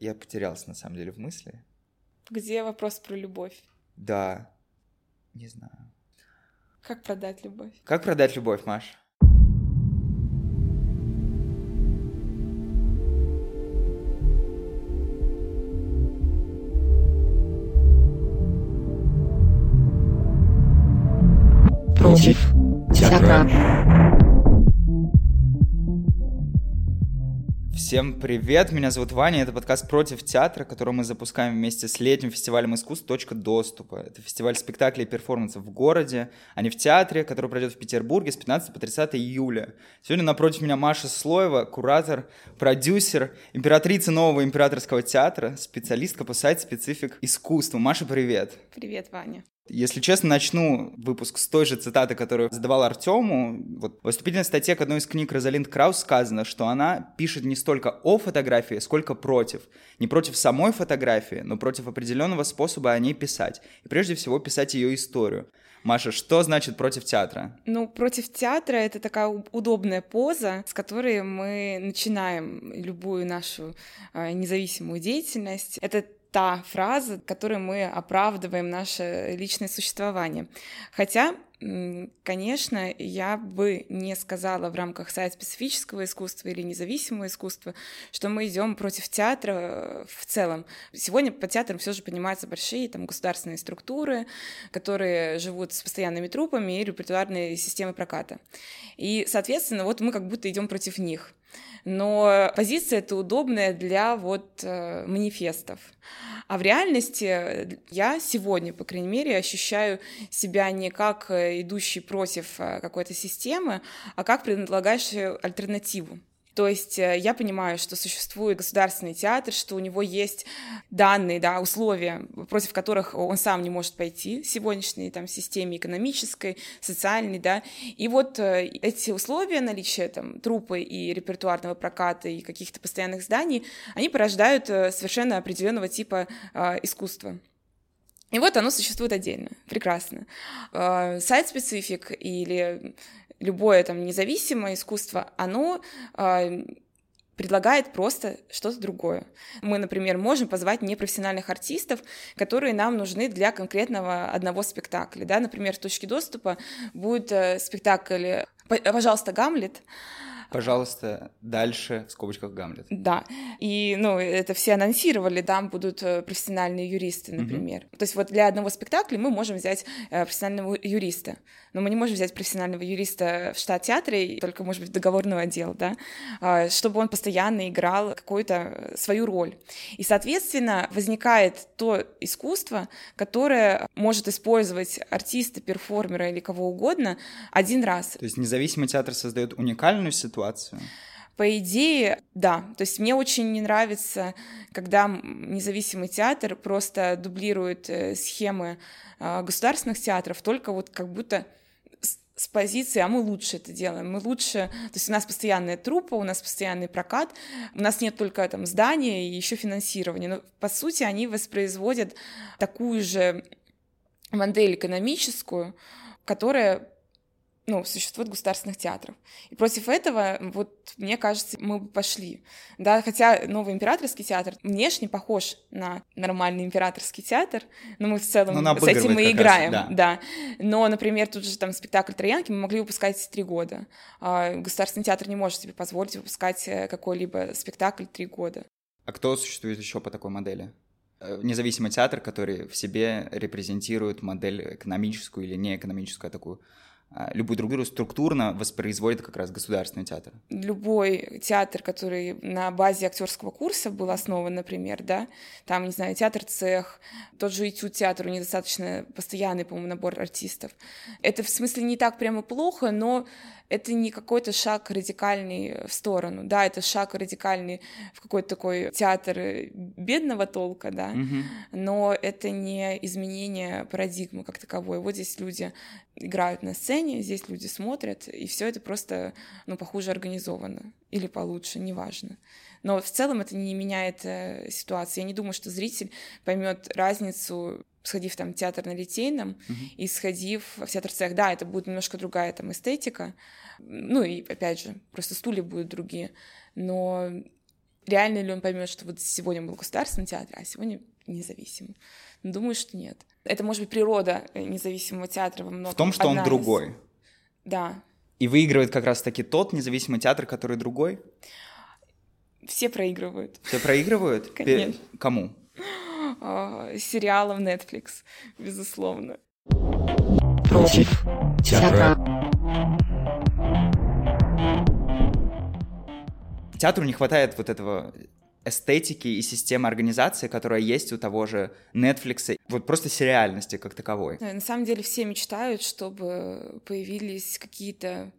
Я потерялся, на самом деле, в мысли. Где вопрос про любовь? Да. Не знаю. Как продать любовь? Как продать любовь, Маш? Против театра. Всем привет, меня зовут Ваня, это подкаст «Против театра», который мы запускаем вместе с летним фестивалем искусств «Точка доступа». Это фестиваль спектаклей и перформансов в городе, а не в театре, который пройдет в Петербурге с 15 по 30 июля. Сегодня напротив меня Маша Слоева, куратор, продюсер, императрица нового императорского театра, специалистка по сайт-специфик искусства. Маша, привет. Привет, Ваня. Если честно, начну выпуск с той же цитаты, которую задавал Артему. Вот в вступительной статье к одной из книг Розалинд Краус сказано, что она пишет не столько о фотографии, сколько против. Не против самой фотографии, но против определенного способа о ней писать. И прежде всего писать ее историю. Маша, что значит против театра? Ну, против театра это такая удобная поза, с которой мы начинаем любую нашу э, независимую деятельность. Это та фраза, которой мы оправдываем наше личное существование. Хотя Конечно, я бы не сказала в рамках сайт-специфического искусства или независимого искусства, что мы идем против театра э, в целом. Сегодня по театрам все же поднимаются большие там, государственные структуры, которые живут с постоянными трупами и репертуарные системы проката. И, соответственно, вот мы как будто идем против них но позиция это удобная для вот э, манифестов. А в реальности я сегодня, по крайней мере, ощущаю себя не как э, идущий против э, какой-то системы, а как предлагающий альтернативу. То есть э, я понимаю, что существует государственный театр, что у него есть данные, да, условия, против которых он сам не может пойти в сегодняшней там, системе экономической, социальной, да, и вот э, эти условия наличия там трупы и репертуарного проката и каких-то постоянных зданий, они порождают э, совершенно определенного типа искусства. И вот оно существует отдельно. Прекрасно. Сайт-специфик или любое там независимое искусство, оно э, предлагает просто что-то другое. Мы, например, можем позвать непрофессиональных артистов, которые нам нужны для конкретного одного спектакля. Да? Например, в точке доступа будет э, спектакль «Пожалуйста, Гамлет», Пожалуйста, дальше в скобочках Гамлет. Да. И, ну, это все анонсировали, там будут э, профессиональные юристы, например. Угу. То есть вот для одного спектакля мы можем взять э, профессионального юриста, но мы не можем взять профессионального юриста в штат театра, только, может быть, договорного отдела, да, а, чтобы он постоянно играл какую-то э, свою роль. И, соответственно, возникает то искусство, которое может использовать артиста, перформера или кого угодно один раз. То есть независимый театр создает уникальную ситуацию, ситуацию? По идее, да. То есть мне очень не нравится, когда независимый театр просто дублирует э, схемы э, государственных театров, только вот как будто с позиции, а мы лучше это делаем, мы лучше, то есть у нас постоянная трупа, у нас постоянный прокат, у нас нет только там здания и еще финансирования, но по сути они воспроизводят такую же модель экономическую, которая ну, существует государственных театров. И против этого, вот, мне кажется, мы бы пошли. Да, хотя новый императорский театр внешне похож на нормальный императорский театр, но мы в целом с этим мы играем. Раз, да. да. Но, например, тут же там спектакль «Троянки» мы могли выпускать три года. А государственный театр не может себе позволить выпускать э, какой-либо спектакль три года. А кто существует еще по такой модели? Э, независимый театр, который в себе репрезентирует модель экономическую или неэкономическую, а такую любую другую структурно воспроизводит как раз государственный театр. Любой театр, который на базе актерского курса был основан, например, да, там, не знаю, театр цех, тот же этюд театр, у них достаточно постоянный, по-моему, набор артистов. Это в смысле не так прямо плохо, но это не какой-то шаг радикальный в сторону, да, это шаг радикальный в какой-то такой театр бедного толка, да, угу. но это не изменение парадигмы как таковой. Вот здесь люди играют на сцене, здесь люди смотрят, и все это просто, ну, похуже организовано или получше, неважно. Но в целом это не меняет э, ситуацию. Я не думаю, что зритель поймет разницу сходив там в театр на Литейном uh-huh. и сходив в театр цех, да, это будет немножко другая там эстетика, ну и опять же, просто стулья будут другие, но Реально ли он поймет, что вот сегодня был государственный театр, а сегодня независимый? Думаю, что нет. Это может быть природа независимого театра во многом. В том, что он Одна из. другой. Да. И выигрывает как раз-таки тот независимый театр, который другой. Все проигрывают. Все проигрывают? Конечно. Кому? А, Сериалом Netflix, безусловно. против театра, Театру не хватает вот этого эстетики и системы организации, которая есть у того же Netflix, вот просто сериальности как таковой. Э, На самом деле все мечтают, чтобы появились какие-то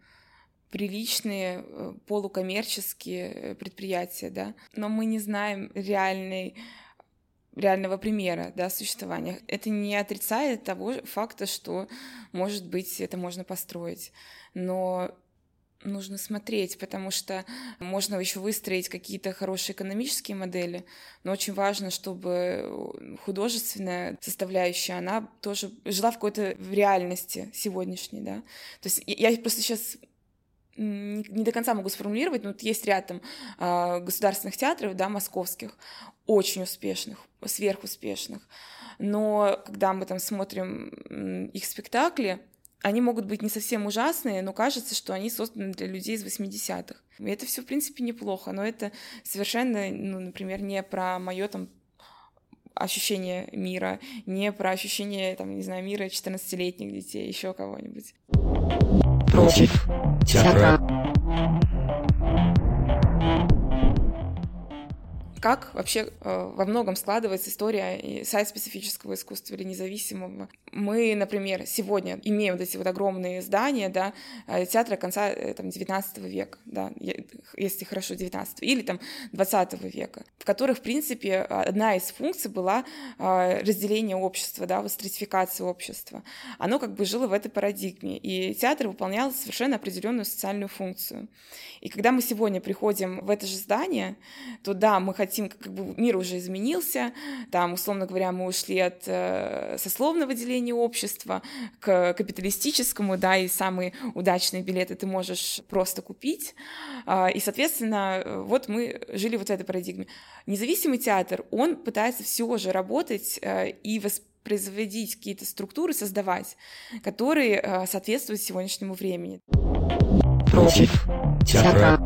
приличные э, полукоммерческие э, предприятия, да, но мы не знаем реальной реального примера да, существования. Это не отрицает того факта, что, может быть, это можно построить. Но нужно смотреть, потому что можно еще выстроить какие-то хорошие экономические модели, но очень важно, чтобы художественная составляющая, она тоже жила в какой-то реальности сегодняшней, да. То есть я просто сейчас не до конца могу сформулировать, но вот есть ряд там а, государственных театров, да, московских, очень успешных, сверхуспешных. Но когда мы там смотрим их спектакли, они могут быть не совсем ужасные, но кажется, что они созданы для людей из 80-х. И это все, в принципе, неплохо, но это совершенно, ну, например, не про мое там ощущение мира, не про ощущение, там, не знаю, мира 14-летних детей, еще кого-нибудь. Против. Театра, Как вообще э, во многом складывается история сайт-специфического искусства или независимого? Мы, например, сегодня имеем вот эти вот огромные здания, да, э, театра конца э, там, 19 века, да, если хорошо 19 или там 20 века, в которых, в принципе, одна из функций была э, разделение общества, да, вот стратификация общества. Оно как бы жило в этой парадигме, и театр выполнял совершенно определенную социальную функцию. И когда мы сегодня приходим в это же здание, то да, мы хотим, как бы мир уже изменился, там, условно говоря, мы ушли от э, сословного деления общества к капиталистическому, да, и самые удачные билеты ты можешь просто купить. А, И, соответственно, э, вот мы жили вот в этой парадигме. Независимый театр, он пытается все же работать э, и воспроизводить какие-то структуры, создавать, которые э, соответствуют сегодняшнему времени. против театра,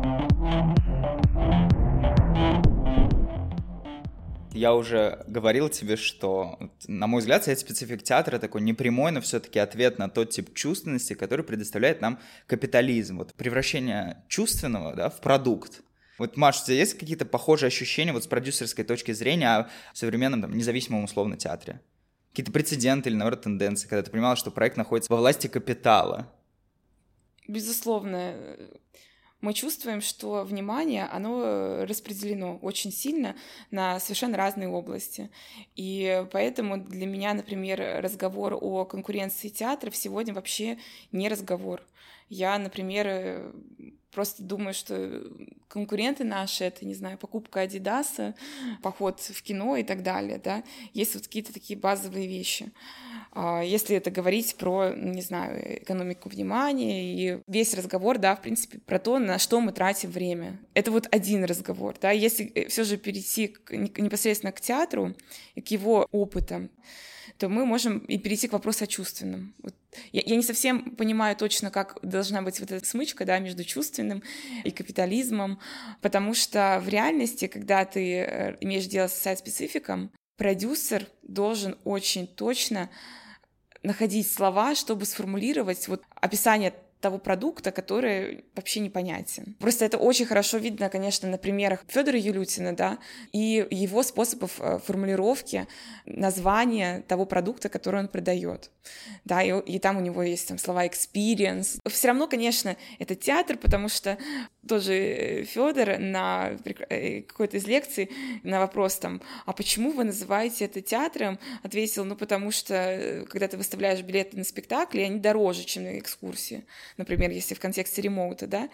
Я уже говорил тебе, что, на мой взгляд, сайт специфик театра такой непрямой, но все-таки ответ на тот тип чувственности, который предоставляет нам капитализм. Вот превращение чувственного да, в продукт. Вот, Маш, у тебя есть какие-то похожие ощущения вот с продюсерской точки зрения о современном там, независимом условно театре? Какие-то прецеденты или, наоборот, тенденции, когда ты понимала, что проект находится во власти капитала? Безусловно, мы чувствуем, что внимание, оно распределено очень сильно на совершенно разные области. И поэтому для меня, например, разговор о конкуренции театров сегодня вообще не разговор. Я, например, просто думаю, что конкуренты наши, это, не знаю, покупка Адидаса, поход в кино и так далее, да, есть вот какие-то такие базовые вещи. А Если это говорить про, ну, не знаю, экономику внимания и весь разговор, да, в принципе, про то, на что мы тратим время. Это вот один разговор, да. Если все же перейти к- непосредственно к театру и к его опытам, то мы можем и перейти к вопросу о чувственном. Вот я, я не совсем понимаю точно, как должна быть вот эта смычка да, между чувственным и капитализмом, потому что в реальности, когда ты э, имеешь дело с сайт-спецификом, продюсер должен очень точно находить слова, чтобы сформулировать вот описание того продукта, который вообще непонятен. Просто это очень хорошо видно, конечно, на примерах Федора Юлютина, да, и его способов э, формулировки названия того продукта, который он продает. Да, и, и там у него есть там слова experience. Все равно, конечно, это театр, потому что тоже Федор на э, какой-то из лекций на вопрос там, а почему вы называете это театром, ответил, ну потому что э, когда ты выставляешь билеты на спектакли, они дороже, чем на экскурсии, например, если в контексте ремоута, да,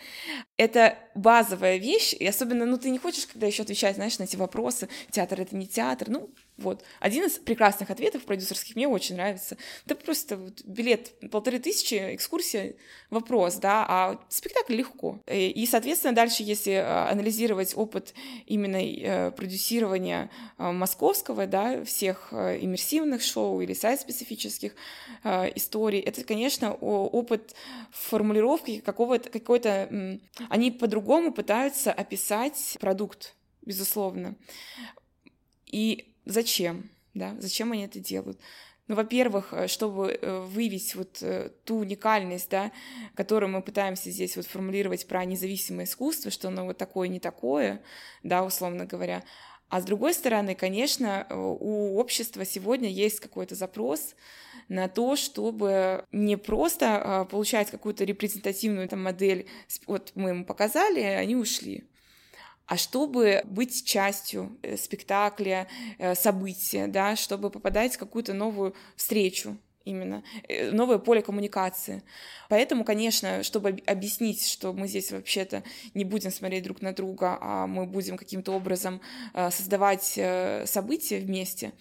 это базовая вещь, и особенно, ну ты не хочешь, когда еще отвечать, знаешь, на эти вопросы, театр это не театр, ну Вот. Один из прекрасных ответов продюсерских мне очень нравится. Это просто вот билет полторы тысячи, экскурсия, вопрос, да, а спектакль легко. И, и соответственно, дальше, если а, анализировать опыт именно э, продюсирования э, московского, да, всех э, иммерсивных шоу или сайт-специфических историй, это, конечно, опыт формулировки какого-то, какой-то... Они по-другому пытаются описать продукт, безусловно. И зачем? Да? Зачем они это делают? Ну, во-первых, э, чтобы э, выявить вот э, ту уникальность, да, которую мы пытаемся здесь вот формулировать про независимое искусство, что оно вот такое, не такое, да, условно говоря. А с другой стороны, конечно, у общества сегодня есть какой-то запрос на то, чтобы не просто получать какую-то репрезентативную там, модель, вот мы ему показали, они ушли, а чтобы быть частью э, спектакля, э, события, да, чтобы попадать в какую-то новую встречу именно, э, новое поле коммуникации. Поэтому, конечно, чтобы объяснить, что мы здесь вообще-то не будем смотреть друг на друга, а мы будем каким-то образом создавать события вместе,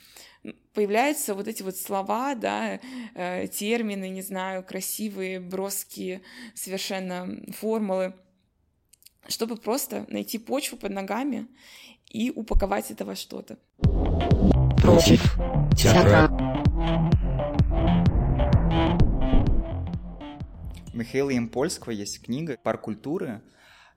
появляются вот эти вот слова, да, термины, не знаю, красивые, броские совершенно формулы, чтобы просто найти почву под ногами и упаковать это во что-то. Против театра. Михаила Ямпольского есть книга «Парк культуры»,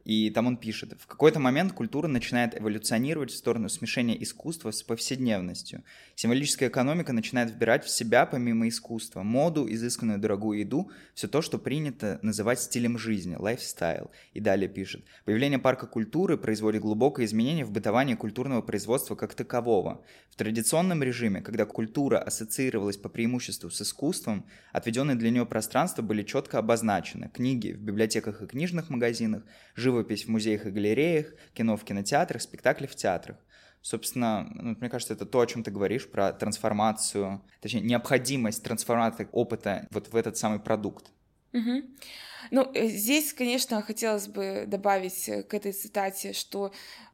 и там он пишет, в какой-то момент культура начинает эволюционировать в сторону смешения искусства с повседневностью. Символическая экономика начинает вбирать в себя, помимо искусства, моду, изысканную дорогую еду, все то, что принято называть стилем жизни, лайфстайл. И далее пишет, появление парка культуры производит глубокое изменение в бытовании культурного производства как такового. В традиционном режиме, когда культура ассоциировалась по преимуществу с искусством, отведенные для нее пространства были четко обозначены. Книги в библиотеках и книжных магазинах, живопись в музеях и галереях, кино в кинотеатрах, спектакли в театрах. Собственно, ну, мне кажется, это то, о чем ты говоришь, про трансформацию, точнее, необходимость трансформации опыта вот в этот самый продукт. Угу. Ну, э, здесь, конечно, хотелось бы добавить э, к этой цитате, что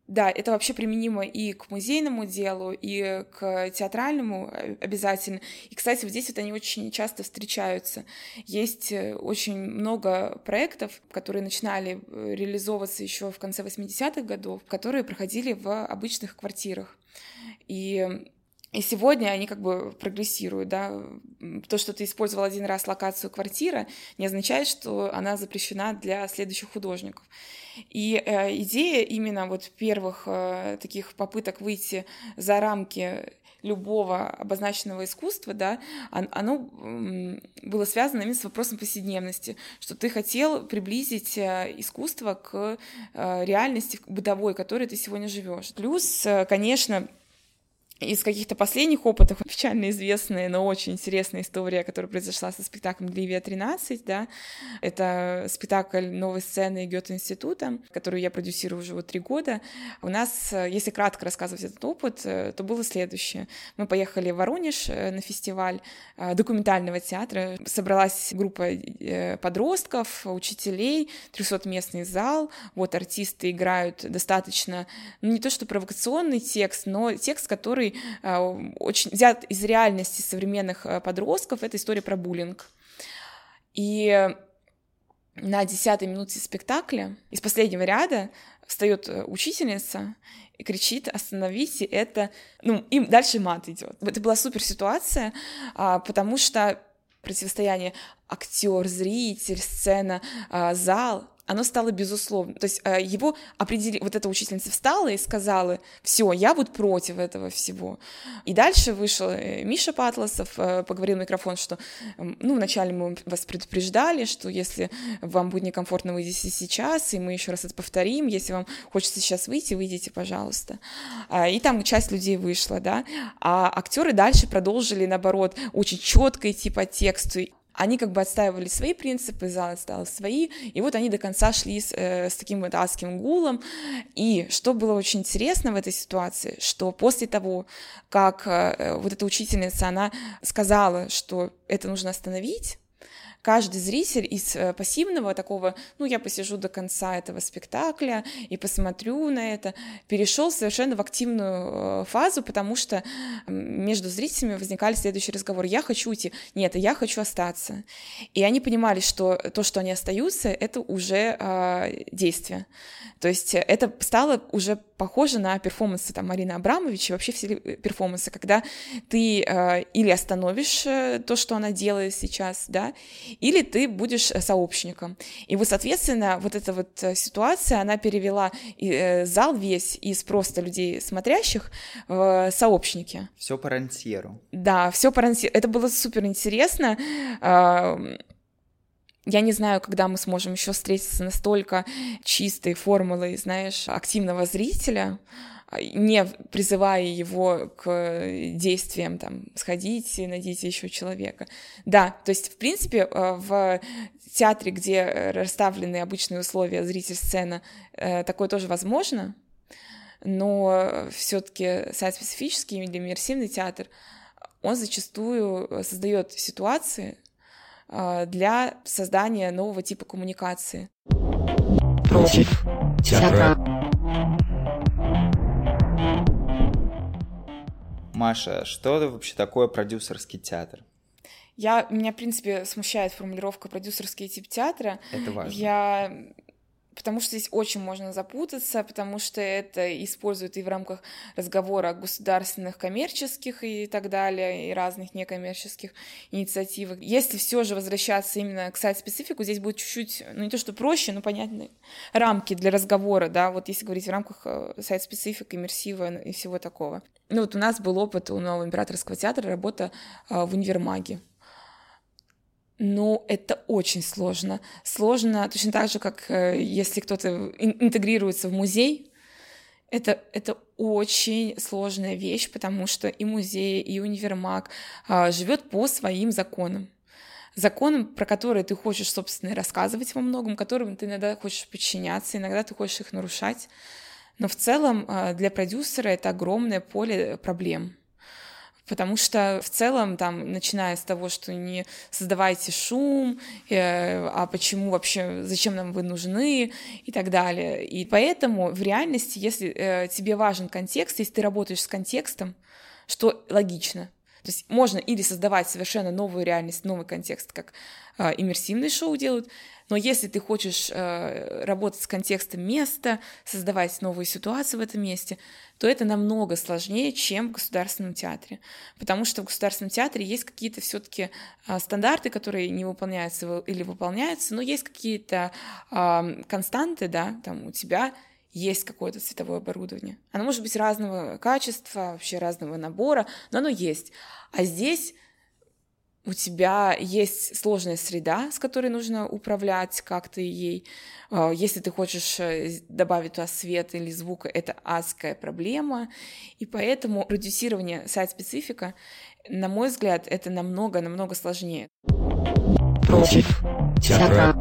да, это вообще применимо и к музейному делу, и к театральному э, обязательно. И, кстати, вот здесь вот они очень часто встречаются. Есть очень много проектов, которые начинали реализовываться еще в конце 80-х годов, которые проходили в обычных квартирах. И и сегодня они как бы прогрессируют, да. То, что ты использовал один раз локацию квартира, не означает, что она запрещена для следующих художников. И э, идея именно вот первых э, таких попыток выйти за рамки любого обозначенного искусства, да, оно было связано именно с вопросом повседневности, что ты хотел приблизить э, искусство к э, реальности бытовой, которой ты сегодня живешь. Плюс, э, конечно, из каких-то последних опытов печально известная, но очень интересная история, которая произошла со спектаклем «Ливия 13», да, это спектакль новой сцены Гёте-института, который я продюсирую уже вот три года. У нас, если кратко рассказывать этот опыт, то было следующее. Мы поехали в Воронеж э, на фестиваль э, документального театра, собралась группа э, подростков, учителей, 300-местный зал, вот артисты играют достаточно, ну, не то что провокационный текст, но текст, который а, очень взят из реальности современных а, подростков, это история про буллинг. И на десятой минуте спектакля из последнего ряда встает э, учительница и кричит «Остановите это!» Ну, им дальше мат идет. Это была супер ситуация, а, потому что противостояние актер, зритель, сцена, зал оно стало безусловно. То есть э, его определили, вот эта учительница встала и сказала, все, я вот против этого всего. И дальше вышел э, Миша Патласов, э, поговорил в микрофон, что, ну, вначале мы вас предупреждали, что если вам будет некомфортно, выйдите сейчас, и мы еще раз это повторим, если вам хочется сейчас выйти, выйдите, пожалуйста. А, и там часть людей вышла, да, а актеры дальше продолжили, наоборот, очень четко идти по тексту, они как бы отстаивали свои принципы, зал отстаивал свои, и вот они до конца шли с, э, с таким вот адским гулом. И что было очень интересно в этой ситуации, что после того, как э, вот эта учительница, она сказала, что это нужно остановить, каждый зритель из э, пассивного такого, ну, я посижу до конца этого спектакля и посмотрю на это, перешел совершенно в активную э, фазу, потому что между зрителями возникали следующий разговор. Я хочу уйти. Нет, я хочу остаться. И они понимали, что то, что они остаются, это уже э, действие. То есть это стало уже похоже на перформансы там Марины Абрамович и вообще все перформансы, когда ты э, или остановишь э, то, что она делает сейчас, да, или ты будешь э, сообщником. И вот, соответственно, вот эта вот э, ситуация, она перевела э, зал весь из просто людей смотрящих в сообщники. Все по рантьеру. Да, все по рантьеру. Это было супер интересно. Я не знаю, когда мы сможем еще встретиться настолько чистой формулой, знаешь, активного зрителя, не призывая его к действиям, там, сходите, найдите еще человека. Да, то есть, в принципе, э, в театре, где расставлены обычные условия зритель-сцена, э, такое тоже возможно, но все-таки сайт-специфический или иммерсивный театр, он зачастую создает ситуации э, для создания нового типа коммуникации. Против театра. Маша, что вообще такое продюсерский театр? Я, меня, в принципе, смущает формулировка продюсерский тип театра. Это важно. Я потому что здесь очень можно запутаться, потому что это используют и в рамках разговора государственных, коммерческих и так далее, и разных некоммерческих инициативах. Если все же возвращаться именно к сайт-специфику, здесь будет чуть-чуть, ну не то что проще, но понятные рамки для разговора, да, вот если говорить в рамках э, сайт-специфик, иммерсива и всего такого. Ну вот у нас был опыт у Нового императорского театра, работа э, в универмаге. Но это очень сложно. Сложно точно так же, как э, если кто-то интегрируется в музей. Это, это очень сложная вещь, потому что и музей, и универмаг а, живет по своим законам. Законам, про которые ты хочешь, собственно, рассказывать во многом, которым ты иногда хочешь подчиняться, иногда ты хочешь их нарушать. Но в целом а, для продюсера это огромное поле проблем потому что в целом там, начиная с того, что не создавайте шум, э, а почему вообще, зачем нам вы нужны и так далее. И поэтому в реальности, если э, тебе важен контекст, если ты работаешь с контекстом, что логично, то есть можно или создавать совершенно новую реальность, новый контекст, как э, иммерсивные шоу делают, но если ты хочешь э, работать с контекстом места, создавать новую ситуацию в этом месте, то это намного сложнее, чем в государственном театре. Потому что в государственном театре есть какие-то все-таки э, стандарты, которые не выполняются или выполняются, но есть какие-то э, константы, да, там у тебя есть какое-то цветовое оборудование. Оно может быть разного качества, вообще разного набора, но оно есть. А здесь у тебя есть сложная среда, с которой нужно управлять как-то ей. А, если ты хочешь э, добавить туда свет или звук, это адская проблема. И поэтому продюсирование сайт-специфика, на мой взгляд, это намного-намного сложнее. Против театра.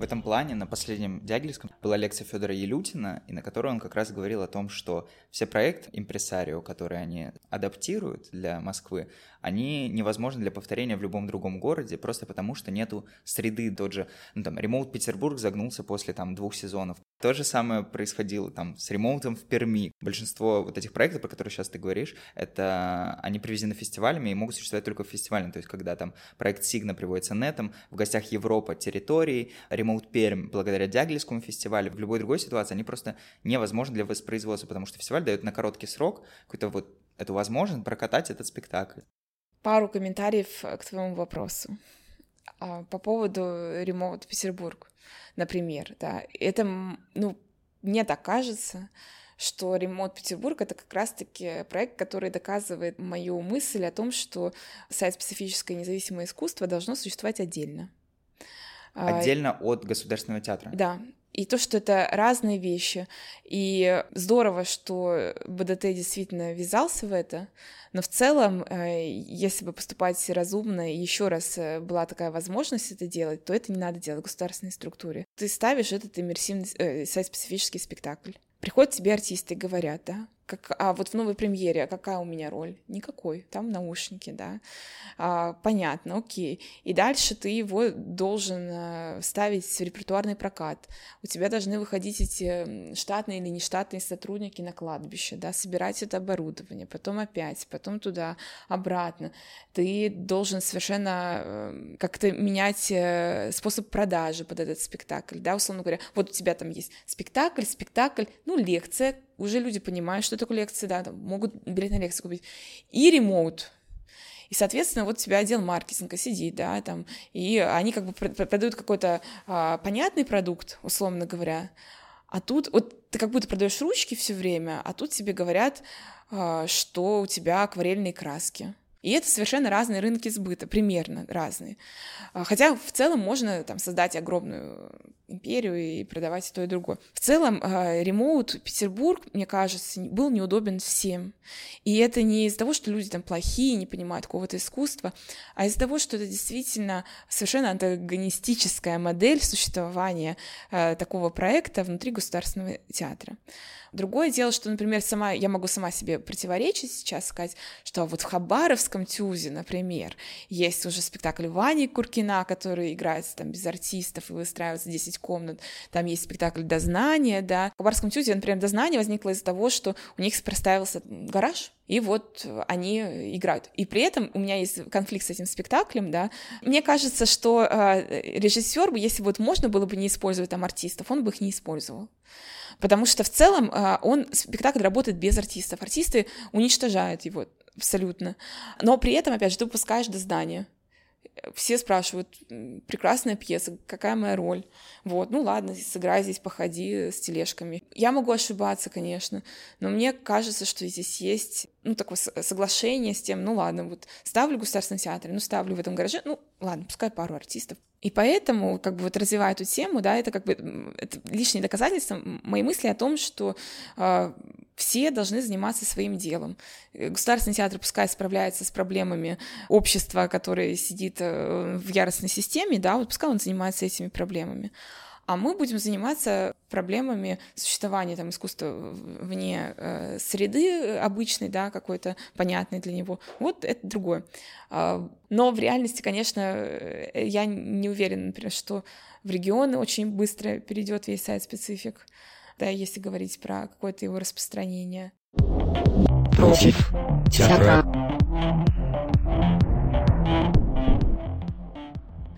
В этом плане на последнем Дягильском была лекция Федора Елютина, и на которой он как раз говорил о том, что все проекты импресарио, которые они адаптируют для Москвы, они невозможны для повторения в любом другом городе, просто потому что нету среды. Тот же, ну там, ремоут Петербург загнулся после там двух сезонов. То же самое происходило там с ремоутом в Перми. Большинство вот этих проектов, про которые сейчас ты говоришь, это они привезены фестивалями и могут существовать только в фестивале. То есть, когда там проект Сигна приводится нетом, в гостях Европа территории, ремоут Перм благодаря Дяглевскому фестивалю, в любой другой ситуации они просто невозможны для воспроизводства, потому что фестиваль дает на короткий срок какую-то вот эту возможность прокатать этот спектакль. Пару комментариев э, к твоему вопросу. А, по поводу ремонта Петербург, например, да, это, ну, мне так кажется, что ремонт Петербург это как раз-таки проект, который доказывает мою мысль о том, что сайт-специфическое независимое искусство должно существовать отдельно. А, отдельно от государственного театра. Да, и то, что это разные вещи. И здорово, что БДТ действительно ввязался в это, но в целом, э, если бы поступать разумно, и еще раз э, была такая возможность это делать, то это не надо делать в государственной структуре. Ты ставишь этот иммерсивный, э, сайт-специфический спектакль. Приходят тебе артисты и говорят, да, как, а вот в новой премьере какая у меня роль? Никакой. Там наушники, да. А, понятно, окей. И дальше ты его должен а, ставить в репертуарный прокат. У тебя должны выходить эти штатные или нештатные сотрудники на кладбище, да, собирать это оборудование, потом опять, потом туда, обратно. Ты должен совершенно э, как-то менять э, способ продажи под этот спектакль, да, условно говоря. Вот у тебя там есть спектакль, спектакль, ну, лекция, уже люди понимают, что такое лекции, да, там, могут билет на лекцию купить. И ремоут, и, соответственно, вот у тебя отдел маркетинга сидит, да, там, и они как бы продают какой-то а, понятный продукт, условно говоря, а тут вот ты как будто продаешь ручки все время, а тут тебе говорят, а, что у тебя акварельные краски. И это совершенно разные рынки сбыта, примерно разные. А, хотя в целом можно там создать огромную империю и продавать и то, и другое. В целом, а, ремоут Петербург, мне кажется, был неудобен всем. И это не из-за того, что люди там плохие, не понимают какого-то искусства, а из-за того, что это действительно совершенно антагонистическая модель существования а, такого проекта внутри государственного театра. Другое дело, что, например, сама, я могу сама себе противоречить сейчас, сказать, что вот в Хабаровском ТЮЗе, например, есть уже спектакль Вани Куркина, который играется там без артистов и выстраивается 10 комнат. Там есть спектакль «Дознание», да. В Хабаровском ТЮЗе, например, «Дознание» возникло из-за того, что у них проставился гараж, и вот они играют. И при этом у меня есть конфликт с этим спектаклем, да. Мне кажется, что э, режиссер, если вот можно было бы не использовать там артистов, он бы их не использовал. Потому что в целом а, он, спектакль работает без артистов. Артисты уничтожают его абсолютно. Но при этом, опять же, ты выпускаешь до здания все спрашивают, прекрасная пьеса, какая моя роль? Вот, ну ладно, сыграй здесь, походи с тележками. Я могу ошибаться, конечно, но мне кажется, что здесь есть, ну, такое соглашение с тем, ну ладно, вот ставлю в государственном театре, ну, ставлю в этом гараже, ну, ладно, пускай пару артистов. И поэтому, как бы, вот развивая эту тему, да, это как бы это лишнее доказательство моей мысли о том, что э, все должны заниматься своим делом. Э, государственный театр пускай справляется с проблемами общества, которое сидит э, в яростной системе, да, вот пускай он занимается этими проблемами а мы будем заниматься проблемами существования там искусства вне э, среды обычной, да, какой-то понятной для него. Вот это другое. А, но в реальности, конечно, э, я не уверена, например, что в регионы очень быстро перейдет весь сайт специфик, да, если говорить про какое-то его распространение. Против театра.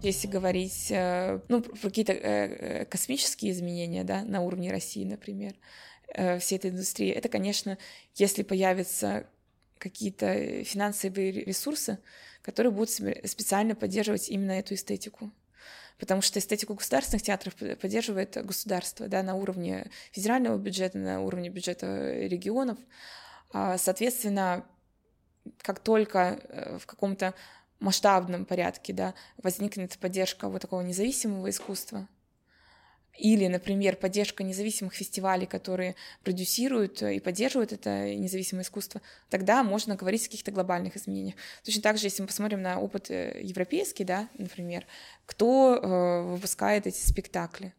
Если говорить, э, ну, про какие-то э, э, космические изменения, да, на уровне России, например, всей этой индустрии, это, конечно, если появятся какие-то финансовые ресурсы, которые будут специально поддерживать именно эту эстетику. Потому что эстетику государственных театров поддерживает государство да, на уровне федерального бюджета, на уровне бюджета регионов. А, соответственно, как только в каком-то масштабном порядке, да, возникнет поддержка вот такого независимого искусства, или, например, поддержка независимых фестивалей, которые продюсируют и поддерживают это независимое искусство, тогда можно говорить о каких-то глобальных изменениях. Точно так же, если мы посмотрим на опыт э, европейский, да, например, кто э, выпускает эти спектакли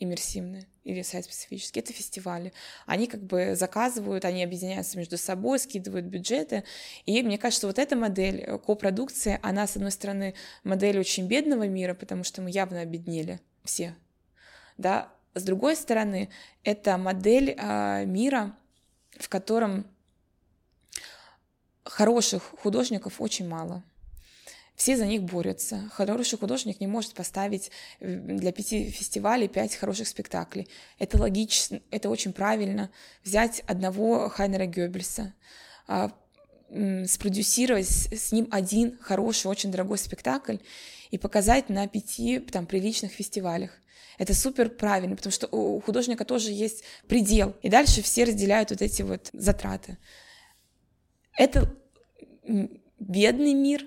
иммерсивные или сайт-специфические, это фестивали. Они как бы заказывают, они объединяются между собой, скидывают бюджеты. И мне кажется, вот эта модель э, копродукции, она, с одной стороны, модель очень бедного мира, потому что мы явно обеднели все, да. С другой стороны, это модель э, мира, в котором хороших художников очень мало все за них борются. Хороший художник не может поставить для пяти фестивалей пять хороших спектаклей. Это логично, это очень правильно. Взять одного Хайнера Гёббельса, а, спродюсировать с ним один хороший, очень дорогой спектакль и показать на пяти там, приличных фестивалях. Это супер правильно, потому что у художника тоже есть предел. И дальше все разделяют вот эти вот затраты. Это бедный мир,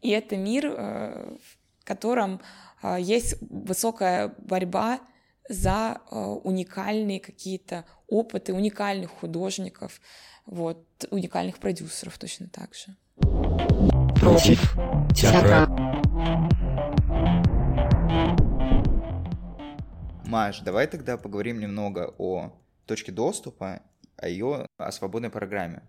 и это мир, э, в котором э, есть высокая борьба за э, уникальные какие-то опыты уникальных художников, вот, уникальных продюсеров точно так же. Против театра. Маш, давай тогда поговорим немного о точке доступа о ее, о свободной программе.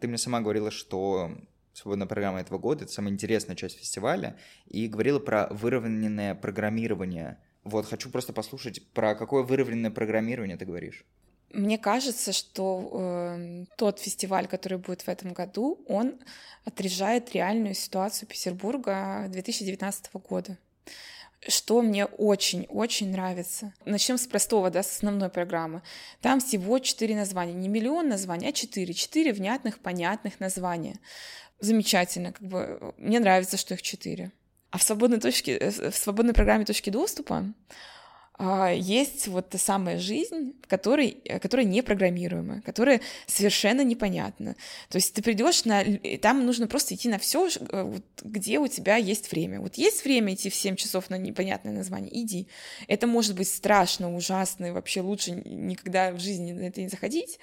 Ты мне сама говорила, что свободная программа этого года — это самая интересная часть фестиваля, и говорила про выровненное программирование. Вот, хочу просто послушать, про какое выровненное программирование ты говоришь. Мне кажется, что э, тот фестиваль, который будет в этом году, он отрежает реальную ситуацию Петербурга 2019 года. Что мне очень-очень нравится. Начнем с простого, да, с основной программы. Там всего четыре названия. Не миллион названий, а четыре. Четыре внятных, понятных названия. Замечательно. Как бы, мне нравится, что их четыре. А в свободной, точке, э, в свободной программе точки доступа есть вот та самая жизнь, которой, э, которая непрограммируемая, которая совершенно непонятна. То есть ты придешь на... Там нужно просто идти на все, э, где у тебя есть время. Вот есть время идти в 7 часов на непонятное название, иди. Это может быть страшно, ужасно, и вообще лучше никогда в жизни на это не заходить.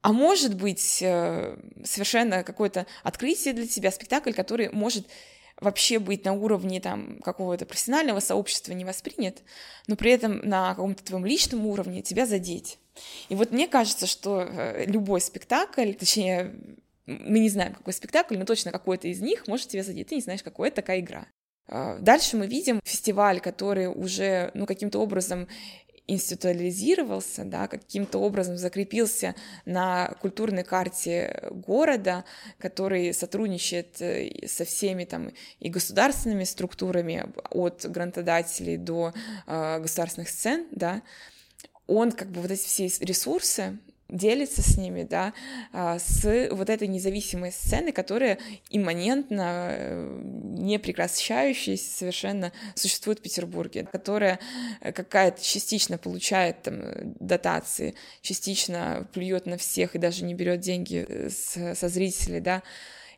А может быть э, совершенно какое-то открытие для тебя, спектакль, который может вообще быть на уровне там какого-то профессионального сообщества не воспринят, но при этом на каком-то твоем личном уровне тебя задеть. И вот мне кажется, что э, любой спектакль, точнее, мы не знаем, какой спектакль, но точно какой-то из них может тебя задеть. Ты не знаешь, какой это такая игра. А, дальше мы видим фестиваль, который уже ну, каким-то образом институализировался, да, каким-то образом закрепился на культурной карте города, который сотрудничает э, со всеми там и государственными структурами, от грантодателей до э, государственных сцен, да, он как бы вот эти все ресурсы делится с ними, да, а, с вот этой независимой сцены, которая имманентно, э, не прекращающаяся совершенно существует в Петербурге, которая э, какая-то частично получает там дотации, частично плюет на всех и даже не берет деньги э, со зрителей, да,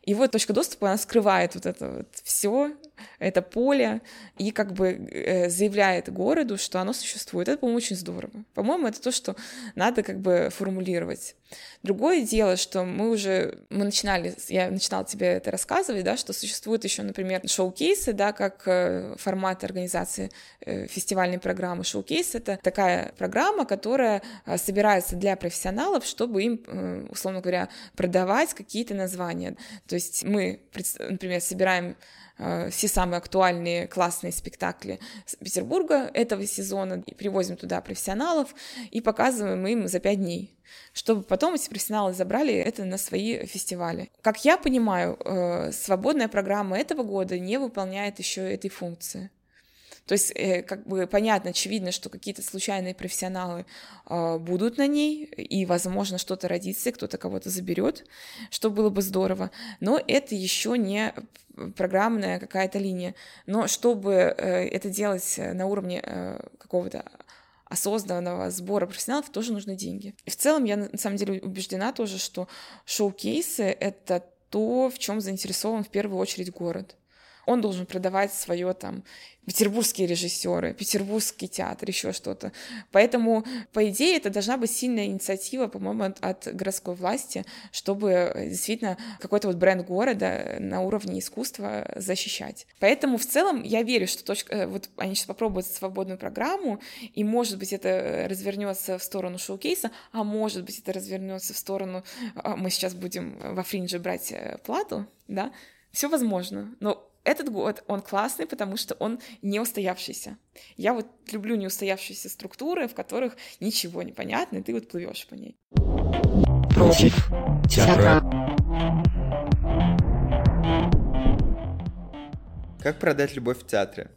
и вот точка доступа, она скрывает вот это вот все, это поле, и как бы э, заявляет городу, что оно существует. Это, по-моему, очень здорово. По-моему, это то, что надо как бы формулировать. Другое дело, что мы уже, мы начинали, я начинала тебе это рассказывать, да, что существуют еще, например, шоу-кейсы, да, как э, формат организации э, фестивальной программы. Шоу-кейс — это такая программа, которая собирается для профессионалов, чтобы им, условно говоря, продавать какие-то названия. То есть мы, например, собираем все самые актуальные классные спектакли Петербурга этого сезона, и привозим туда профессионалов и показываем им за пять дней чтобы потом эти профессионалы забрали это на свои фестивали. Как я понимаю, э, свободная программа этого года не выполняет еще этой функции. То есть, э, как бы понятно, очевидно, что какие-то случайные профессионалы э, будут на ней, и, возможно, что-то родится, кто-то кого-то заберет, что было бы здорово. Но это еще не программная какая-то линия. Но чтобы э, это делать на уровне э, какого-то осознанного сбора профессионалов тоже нужны деньги. И в целом я на самом деле убеждена тоже, что шоу-кейсы — это то, в чем заинтересован в первую очередь город он должен продавать свое там петербургские режиссеры, петербургский театр, еще что-то. Поэтому, по идее, это должна быть сильная инициатива, по-моему, от, от городской власти, чтобы действительно какой-то вот бренд города на уровне искусства защищать. Поэтому в целом я верю, что точка, э, вот они сейчас попробуют свободную программу, и может быть это развернется в сторону шоу-кейса, а может быть это развернется в сторону, а, мы сейчас будем во фринже брать э, плату, да, все возможно, но этот год, он классный, потому что он не устоявшийся. Я вот люблю неустоявшиеся структуры, в которых ничего не понятно, и ты вот плывешь по ней. Против театра. Как продать любовь в театре?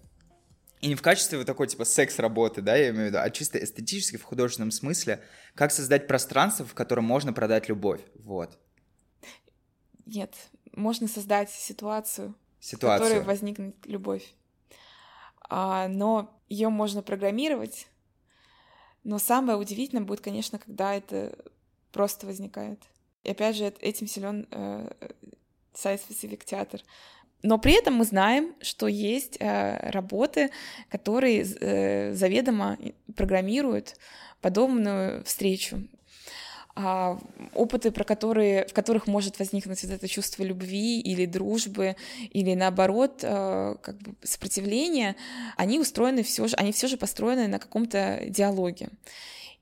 И не в качестве вот такой, типа, секс-работы, да, я имею в виду, а чисто эстетически, в художественном смысле, как создать пространство, в котором можно продать любовь, вот. Нет, можно создать ситуацию, ситуацию. в которой возникнет любовь. А, но ее можно программировать. Но самое удивительное будет, конечно, когда это просто возникает. И опять же, этим силен э, сайт-специфик театр. Но при этом мы знаем, что есть э, работы, которые э, заведомо программируют подобную встречу. А, опыты, про которые, в которых может возникнуть вот это чувство любви или дружбы, или наоборот, а, как бы сопротивления, они устроены все же, они все же построены на каком-то диалоге.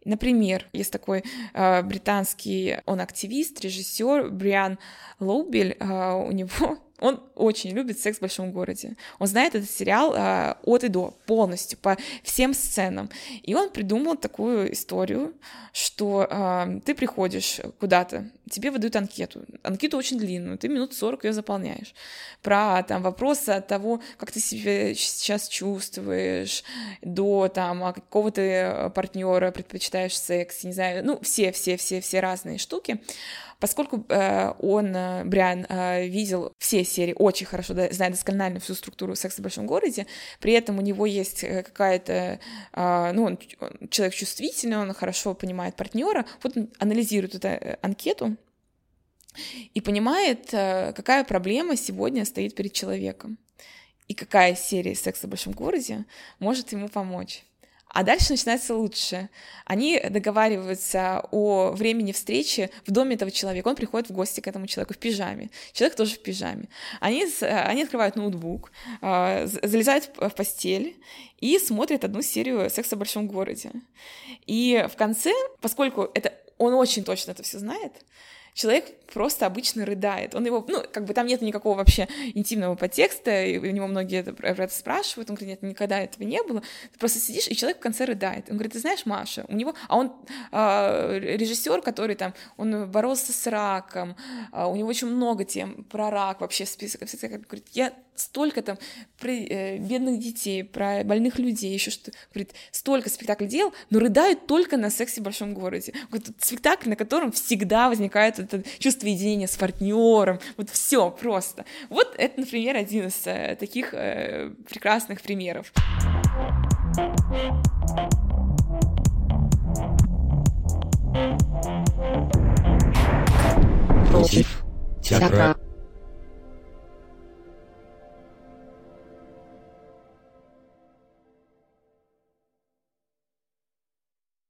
Например, есть такой э, британский, он активист, режиссер Бриан Лоубель, э, у него он очень любит секс в большом городе. Он знает этот сериал э, от и до, полностью, по всем сценам. И он придумал такую историю, что э, ты приходишь куда-то, тебе выдают анкету. Анкету очень длинную, ты минут 40 ее заполняешь. Про там вопросы от того, как ты себя сейчас чувствуешь, до там а какого ты партнера предпочитаешь секс, не знаю, ну все, все, все, все разные штуки. Поскольку э, он, э, Бриан, э, видел все серии, очень хорошо да, знает досконально всю структуру секса в большом городе, при этом у него есть э, какая-то, э, ну, он, он человек чувствительный, он хорошо понимает партнера, вот он анализирует эту э, анкету и понимает, э, какая проблема сегодня стоит перед человеком и какая серия секса в большом городе может ему помочь. А дальше начинается лучше. Они договариваются о времени встречи в доме этого человека. Он приходит в гости к этому человеку в пижаме. Человек тоже в пижаме. Они, они открывают ноутбук, а, залезают в постель и смотрят одну серию «Секса в большом городе». И в конце, поскольку это он очень точно это все знает, человек просто обычно рыдает. Он его, ну, как бы там нет никакого вообще интимного подтекста, и у него многие это, про это спрашивают, он говорит, нет, никогда этого не было. Ты просто сидишь, и человек в конце рыдает. Он говорит, ты знаешь, Маша, у него, а он э, режиссер, который там, он боролся с раком, э, у него очень много тем про рак, вообще список, говорит, я столько там про э, бедных детей, про больных людей, еще что, говорит, столько спектаклей делал, но рыдают только на сексе в большом городе. Вот спектакль, на котором всегда возникает это чувство единения с партнером, вот все просто. Вот это, например, один из э, таких э, прекрасных примеров. Против театра